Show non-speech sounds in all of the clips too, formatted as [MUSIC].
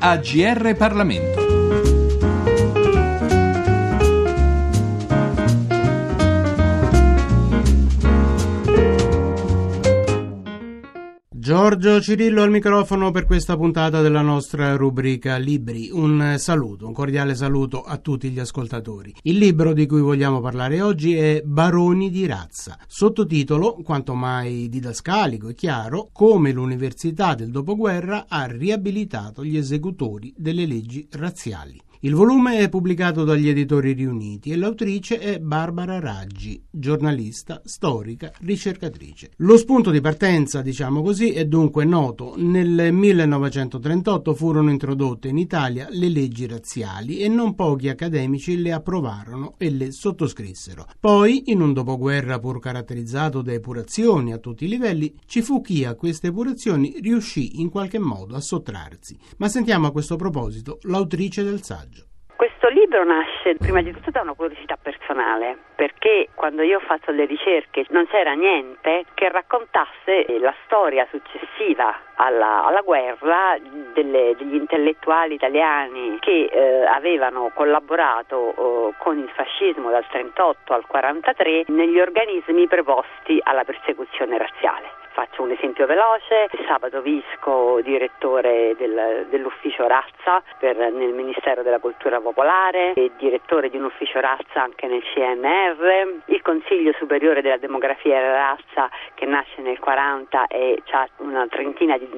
AGR Parlamento. Giorgio Cirillo al microfono per questa puntata della nostra rubrica Libri. Un saluto, un cordiale saluto a tutti gli ascoltatori. Il libro di cui vogliamo parlare oggi è Baroni di razza, sottotitolo quanto mai didascalico e chiaro come l'università del dopoguerra ha riabilitato gli esecutori delle leggi razziali. Il volume è pubblicato dagli editori riuniti e l'autrice è Barbara Raggi, giornalista, storica, ricercatrice. Lo spunto di partenza, diciamo così, è dunque noto. Nel 1938 furono introdotte in Italia le leggi razziali e non pochi accademici le approvarono e le sottoscrissero. Poi, in un dopoguerra pur caratterizzato da epurazioni a tutti i livelli, ci fu chi a queste epurazioni riuscì in qualche modo a sottrarsi. Ma sentiamo a questo proposito l'autrice del saggio libro nasce prima di tutto da una curiosità personale, perché quando io ho fatto le ricerche non c'era niente che raccontasse la storia successiva alla, alla guerra delle, degli intellettuali italiani che eh, avevano collaborato eh, con il fascismo dal 38 al 43 negli organismi preposti alla persecuzione razziale. Faccio un esempio veloce, Sabato Visco, direttore del, dell'ufficio razza per, nel Ministero della Cultura Popolare, e direttore di un ufficio razza anche nel CNR, il Consiglio Superiore della Demografia e della Razza che nasce nel 40 e ha una trentina di,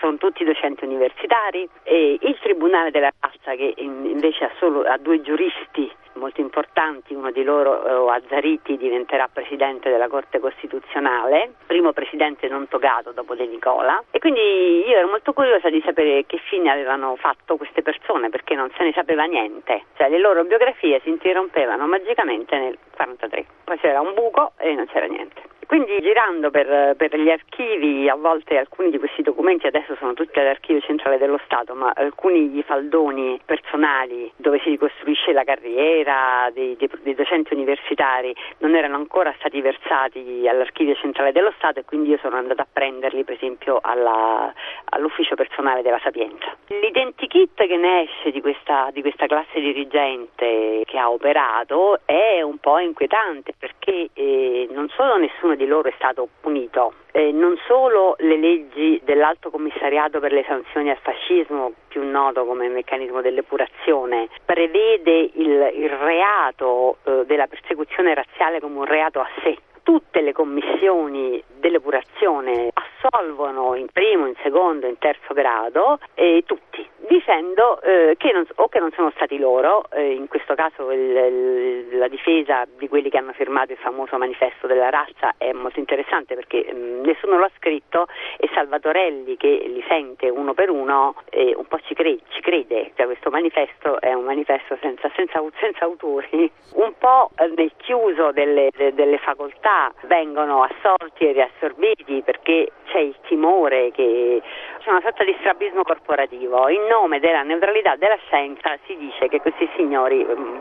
sono tutti docenti universitari, e il Tribunale della Razza che invece ha solo ha due giuristi molto importanti, uno di loro eh, Azzariti diventerà presidente della Corte Costituzionale, primo presidente non togato dopo De Nicola. E quindi io ero molto curiosa di sapere che fine avevano fatto queste persone perché non se ne sapeva niente, cioè le loro biografie si interrompevano magicamente nel 43, poi c'era un buco e non c'era niente. Quindi girando per, per, gli archivi, a volte alcuni di questi documenti adesso sono tutti all'archivio centrale dello Stato, ma alcuni di faldoni personali dove si ricostruisce la carriera dei, dei, dei, docenti universitari non erano ancora stati versati all'archivio centrale dello Stato e quindi io sono andata a prenderli per esempio alla, all'ufficio personale della Sapienza. L'identikit che ne esce di questa, di questa classe dirigente che ha operato è un po' inquietante perché eh, non solo nessuno di di loro è stato punito. Eh, non solo le leggi dell'Alto Commissariato per le sanzioni al fascismo, più noto come meccanismo dell'epurazione, prevede il, il reato eh, della persecuzione razziale come un reato a sé. Tutte le commissioni dell'epurazione assolvono in primo, in secondo, in terzo grado e tutti dicendo eh, che non, o che non sono stati loro, eh, in questo caso il, la difesa di quelli che hanno firmato il famoso manifesto della razza è molto interessante perché mh, mm, nessuno lo ha scritto e Salvatorelli che li sente uno per uno eh, un po' ci crede, ci crede. Cioè, questo manifesto è un manifesto senza, senza, senza autori, [LAUGHS] un po' nel chiuso delle, de, delle facoltà vengono assorti e riassorbiti perché c'è il timore che c'è una sorta di strabismo corporativo. In nome della neutralità della scienza si dice che questi signori um,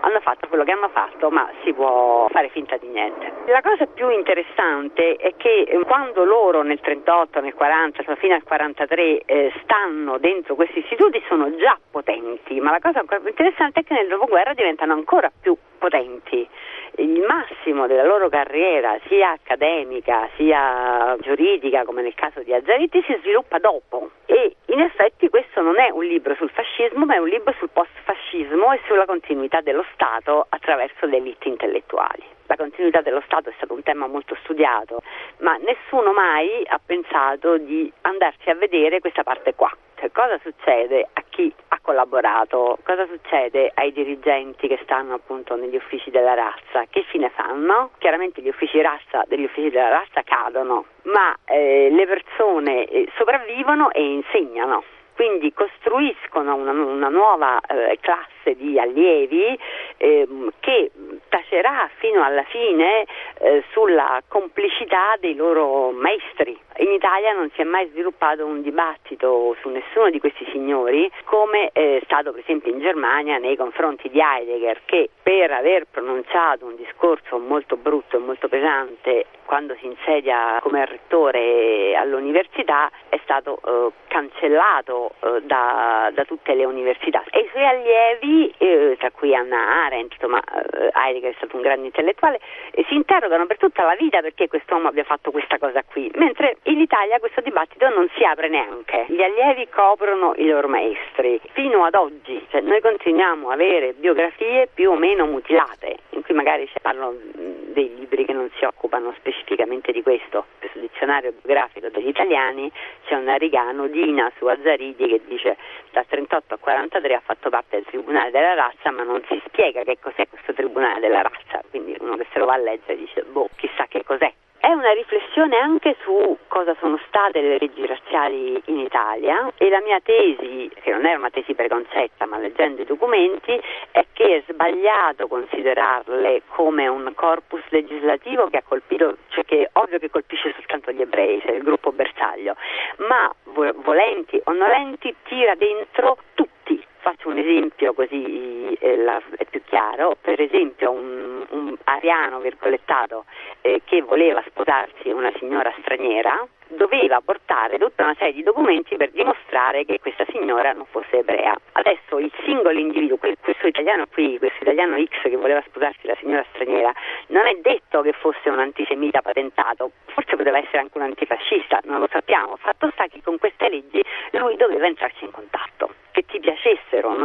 hanno fatto quello che hanno fatto, ma si può fare finta di niente. La cosa più interessante è che eh, quando loro nel 38, nel 40, cioè fino al 43 eh, stanno dentro questi istituti sono già potenti, ma la cosa ancora più interessante è che nel dopoguerra diventano ancora più potenti il massimo della loro carriera, sia accademica sia giuridica, come nel caso di Azzariti, si sviluppa dopo. E in effetti questo non è un libro sul fascismo, ma è un libro sul post-fascismo e sulla continuità dello Stato attraverso le elite intellettuali. La continuità dello Stato è stato un tema molto studiato, ma nessuno mai ha pensato di andarsi a vedere questa parte qua. Cioè, cosa succede a chi ha collaborato, cosa succede ai dirigenti che stanno appunto negli uffici della razza, che fine fanno? Chiaramente gli uffici, razza, degli uffici della razza cadono, ma eh, le persone eh, sopravvivono e insegnano quindi costruiscono una, una nuova eh, classe di allievi eh, che tacerà fino alla fine eh, sulla complicità dei loro maestri. In Italia non si è mai sviluppato un dibattito su nessuno di questi signori come è stato per esempio in Germania nei confronti di Heidegger che per aver pronunciato un discorso molto brutto e molto pesante quando si insedia come rettore all'università è stato eh, cancellato eh, da, da, tutte le università e i suoi allievi, eh, tra cui Anna Arendt, insomma eh, Heidegger è stato un grande intellettuale, eh, si interrogano per tutta la vita perché quest'uomo abbia fatto questa cosa qui, mentre in Italia questo dibattito non si apre neanche, gli allievi coprono i loro maestri, fino ad oggi cioè, noi continuiamo a avere biografie più o meno mutilate, in cui magari parlano dei libri che non si occupano specificamente di questo. Questo dizionario biografico degli italiani c'è una riga anodina su Azzaridi che dice dal 38 al 43 ha fatto parte del Tribunale della Razza ma non si spiega che cos'è questo Tribunale della Razza, quindi uno che se lo va a leggere dice boh chissà che cos'è. È una riflessione anche su cosa sono state le leggi razziali in Italia e la mia tesi, che non è una tesi preconcetta, ma leggendo i documenti, è che è sbagliato considerarle come un corpus legislativo che ha colpito, cioè che ovvio che colpisce soltanto gli ebrei, cioè il gruppo bersaglio, ma volenti o nolenti tira dentro tutti. Faccio un esempio così eh, è più chiaro, per esempio un, un ariano virgolettato eh, che voleva sposarsi una signora straniera doveva portare tutta una serie di documenti per dimostrare che questa signora non fosse ebrea. Adesso il singolo individuo, questo italiano qui, questo italiano X che voleva sposarsi la signora straniera, non è detto che fosse un antisemita patentato, forse poteva essere anche un antifascista, non lo sappiamo. Fatto sta che con queste leggi lui doveva entrarci in contatto che ti piacessero o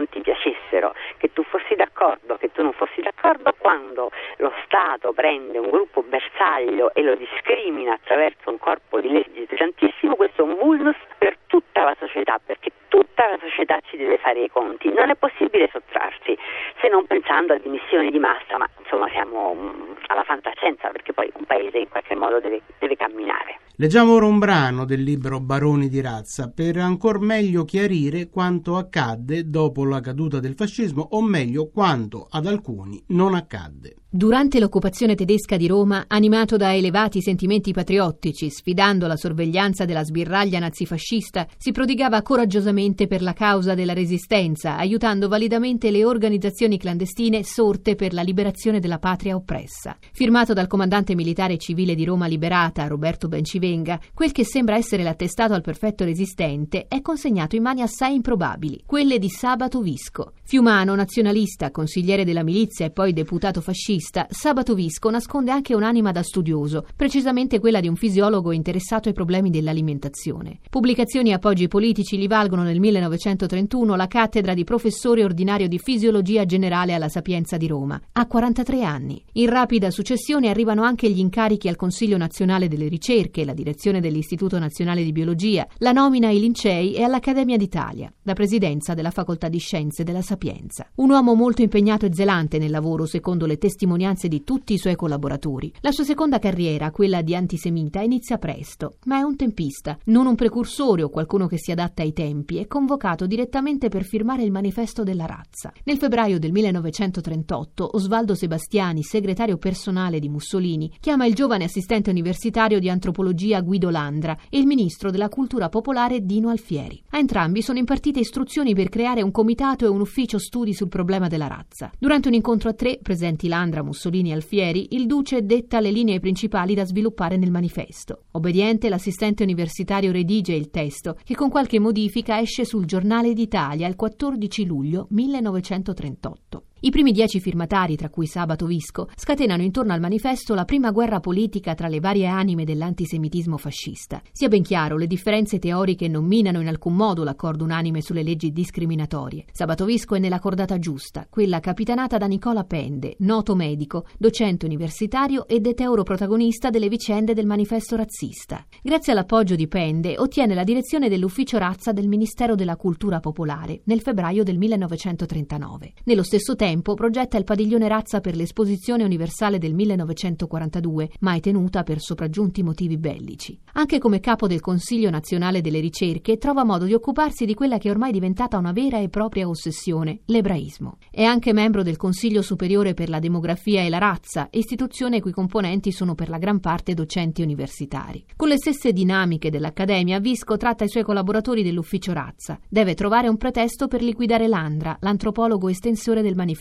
piacessero, che tu fossi d'accordo, che tu non fossi d'accordo, quando lo Stato prende un gruppo bersaglio e lo discrimina attraverso un corpo di leggi pesantissimo, questo è un vulnus per tutta la società, perché tutta la società ci deve fare i conti, non è possibile sottrarsi, se non pensando a dimissioni di massa, ma insomma siamo mm, alla fantascienza perché poi un paese in qualche modo deve, deve camminare. Leggiamo ora un brano del libro Baroni di razza per ancor meglio chiarire quanto accadde dopo la caduta del fascismo o meglio quanto ad alcuni non accadde. Durante l'occupazione tedesca di Roma, animato da elevati sentimenti patriottici, sfidando la sorveglianza della sbirraglia nazifascista, si prodigava coraggiosamente per la causa della resistenza, aiutando validamente le organizzazioni clandestine sorte per la liberazione della patria oppressa. Firmato dal comandante militare civile di Roma liberata, Roberto Bencivenga, quel che sembra essere l'attestato al perfetto resistente è consegnato in mani assai improbabili, quelle di Sabato Visco. Fiumano, nazionalista, consigliere della milizia e poi deputato fascista, giornalista, Sabato Visco nasconde anche un'anima da studioso, precisamente quella di un fisiologo interessato ai problemi dell'alimentazione. Pubblicazioni e appoggi politici gli valgono nel 1931 la cattedra di professore ordinario di fisiologia generale alla Sapienza di Roma. Ha 43 anni. In rapida successione arrivano anche gli incarichi al Consiglio nazionale delle ricerche, la direzione dell'Istituto nazionale di biologia, la nomina ai lincei e all'Accademia d'Italia, la presidenza della Facoltà di Scienze della Sapienza. Un uomo molto impegnato e zelante nel lavoro, secondo le testimonianze testimonianze di tutti i suoi collaboratori. La sua seconda carriera, quella di antisemita, inizia presto, ma è un tempista, non un precursore o qualcuno che si adatta ai tempi, è convocato direttamente per firmare il manifesto della razza. Nel febbraio del 1938, Osvaldo Sebastiani, segretario personale di Mussolini, chiama il giovane assistente universitario di antropologia Guido Landra e il ministro della cultura popolare Dino Alfieri. A entrambi sono impartite istruzioni per creare un comitato e un ufficio studi sul problema della razza. Durante un incontro a tre, presenti Landra, Alessandra Mussolini Alfieri, il duce detta le linee principali da sviluppare nel manifesto. Obbediente, l'assistente universitario redige il testo, che con qualche modifica esce sul Giornale d'Italia il 14 luglio 1938. I primi dieci firmatari, tra cui Sabato Visco, scatenano intorno al manifesto la prima guerra politica tra le varie anime dell'antisemitismo fascista. Sia ben chiaro, le differenze teoriche non minano in alcun modo l'accordo unanime sulle leggi discriminatorie. Sabato Visco è nella cordata giusta, quella capitanata da Nicola Pende, noto medico, docente universitario ed eteuro protagonista delle vicende del manifesto razzista. Grazie all'appoggio di Pende, ottiene la direzione dell'ufficio razza del Ministero della Cultura Popolare nel febbraio del 1939. Nello stesso tempo tempo progetta il padiglione razza per l'esposizione universale del 1942, mai tenuta per sopraggiunti motivi bellici. Anche come capo del Consiglio nazionale delle ricerche trova modo di occuparsi di quella che è ormai diventata una vera e propria ossessione, l'ebraismo. È anche membro del Consiglio superiore per la demografia e la razza, istituzione i cui componenti sono per la gran parte docenti universitari. Con le stesse dinamiche dell'Accademia, Visco tratta i suoi collaboratori dell'ufficio razza. Deve trovare un pretesto per liquidare Landra, l'antropologo estensore del manifesto,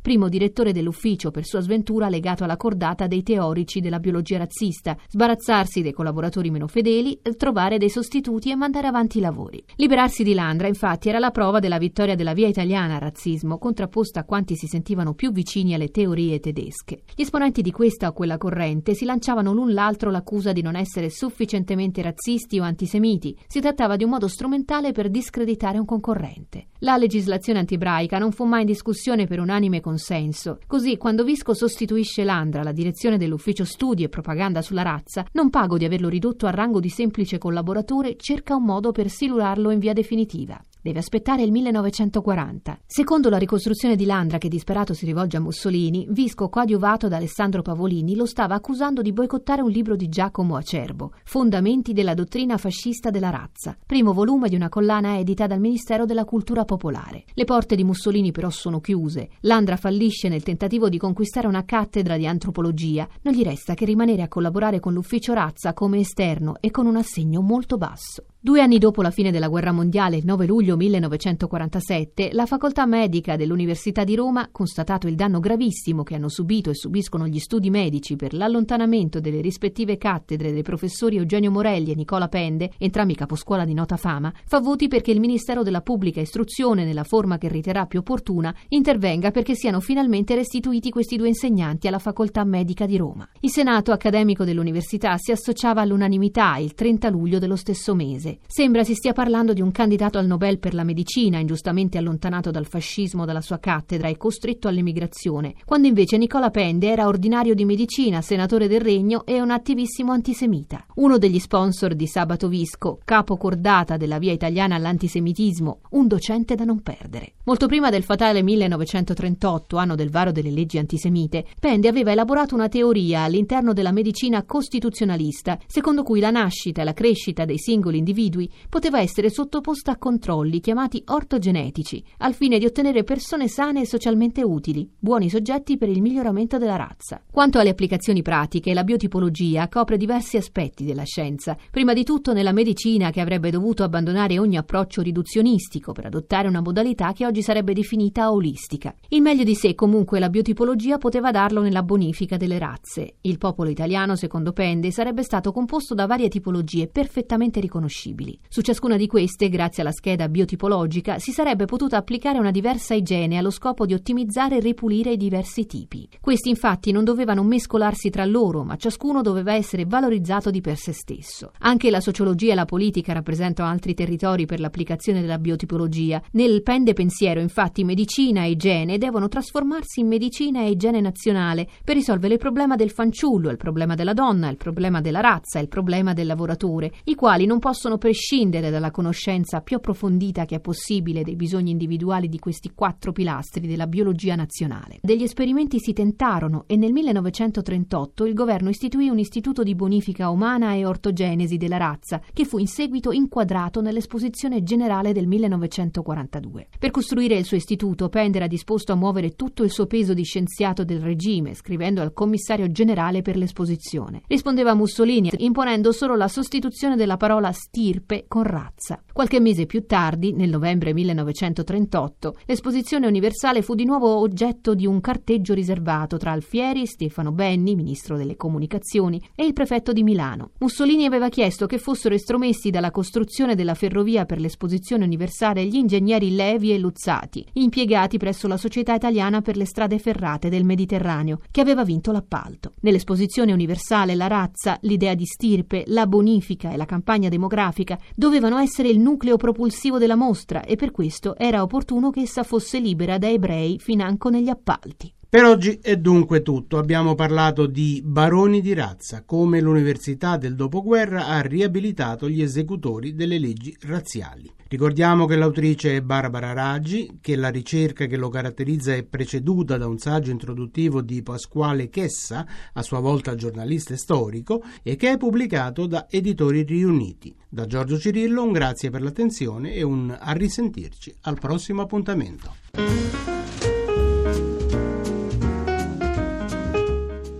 primo direttore dell'ufficio per sua sventura legato alla cordata dei teorici della biologia razzista, sbarazzarsi dei collaboratori meno fedeli, trovare dei sostituti e mandare avanti i lavori. Liberarsi di Landra, infatti, era la prova della vittoria della via italiana al razzismo, contrapposta a quanti si sentivano più vicini alle teorie tedesche. Gli esponenti di questa o quella corrente si lanciavano l'un l'altro l'accusa di non essere sufficientemente razzisti o antisemiti. Si trattava di un modo strumentale per discreditare un concorrente. La legislazione antibraica non fu mai in discussione per unanime consenso. Così, quando Visco sostituisce Landra alla direzione dell'ufficio studi e propaganda sulla razza, non pago di averlo ridotto a rango di semplice collaboratore, cerca un modo per silularlo in via definitiva. Deve aspettare il 1940. Secondo la ricostruzione di Landra, che disperato si rivolge a Mussolini, Visco, coadiuvato da Alessandro Pavolini, lo stava accusando di boicottare un libro di Giacomo Acerbo, Fondamenti della dottrina fascista della razza, primo volume di una collana edita dal Ministero della Cultura Popolare. Le porte di Mussolini però sono chiuse. Landra fallisce nel tentativo di conquistare una cattedra di antropologia. Non gli resta che rimanere a collaborare con l'ufficio razza come esterno e con un assegno molto basso. Due anni dopo la fine della guerra mondiale, il 9 luglio 1947, la facoltà medica dell'Università di Roma, constatato il danno gravissimo che hanno subito e subiscono gli studi medici per l'allontanamento delle rispettive cattedre dei professori Eugenio Morelli e Nicola Pende, entrambi caposcuola di nota fama, fa voti perché il Ministero della Pubblica Istruzione, nella forma che riterrà più opportuna, intervenga perché siano finalmente restituiti questi due insegnanti alla facoltà medica di Roma. Il Senato accademico dell'Università si associava all'unanimità il 30 luglio dello stesso mese. Sembra si stia parlando di un candidato al Nobel per la medicina, ingiustamente allontanato dal fascismo dalla sua cattedra e costretto all'emigrazione, quando invece Nicola Pende era ordinario di medicina, senatore del Regno e un attivissimo antisemita. Uno degli sponsor di Sabato Visco, capo cordata della via italiana all'antisemitismo, un docente da non perdere. Molto prima del fatale 1938, anno del varo delle leggi antisemite, Pende aveva elaborato una teoria all'interno della medicina costituzionalista, secondo cui la nascita e la crescita dei singoli individui individui poteva essere sottoposta a controlli chiamati ortogenetici, al fine di ottenere persone sane e socialmente utili, buoni soggetti per il miglioramento della razza. Quanto alle applicazioni pratiche, la biotipologia copre diversi aspetti della scienza, prima di tutto nella medicina che avrebbe dovuto abbandonare ogni approccio riduzionistico per adottare una modalità che oggi sarebbe definita olistica. Il meglio di sé comunque la biotipologia poteva darlo nella bonifica delle razze. Il popolo italiano, secondo Pende, sarebbe stato composto da varie tipologie perfettamente riconoscibili. Su ciascuna di queste, grazie alla scheda biotipologica, si sarebbe potuta applicare una diversa igiene allo scopo di ottimizzare e ripulire i diversi tipi. Questi infatti non dovevano mescolarsi tra loro, ma ciascuno doveva essere valorizzato di per sé stesso. Anche la sociologia e la politica rappresentano altri territori per l'applicazione della biotipologia. Nel pende pensiero, infatti, medicina e igiene devono trasformarsi in medicina e igiene nazionale per risolvere il problema del fanciullo, il problema della donna, il problema della razza, il problema del lavoratore, i quali non possono prescindere dalla conoscenza più approfondita che è possibile dei bisogni individuali di questi quattro pilastri della biologia nazionale. Degli esperimenti si tentarono e nel 1938 il governo istituì un istituto di bonifica umana e ortogenesi della razza, che fu in seguito inquadrato nell'esposizione generale del 1942. Per costruire il suo istituto, Pender era disposto a muovere tutto il suo peso di scienziato del regime, scrivendo al commissario generale per l'esposizione. Rispondeva Mussolini, imponendo solo la sostituzione della parola stir stirpe con razza. Qualche mese più tardi, nel novembre 1938, l'esposizione universale fu di nuovo oggetto di un carteggio riservato tra Alfieri, Stefano Benni, ministro delle comunicazioni, e il prefetto di Milano. Mussolini aveva chiesto che fossero estromessi dalla costruzione della ferrovia per l'esposizione universale gli ingegneri Levi e Luzzati, impiegati presso la Società Italiana per le strade ferrate del Mediterraneo, che aveva vinto l'appalto. Nell'esposizione universale la razza, l'idea di stirpe, la bonifica e la campagna demografica dovevano essere il nucleo propulsivo della mostra e per questo era opportuno che essa fosse libera da ebrei financo negli appalti. Per oggi è dunque tutto. Abbiamo parlato di baroni di razza, come l'università del dopoguerra ha riabilitato gli esecutori delle leggi razziali. Ricordiamo che l'autrice è Barbara Raggi, che la ricerca che lo caratterizza è preceduta da un saggio introduttivo di Pasquale Chessa, a sua volta giornalista e storico, e che è pubblicato da Editori Riuniti. Da Giorgio Cirillo un grazie per l'attenzione e un a risentirci al prossimo appuntamento.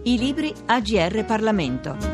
I libri AGR Parlamento.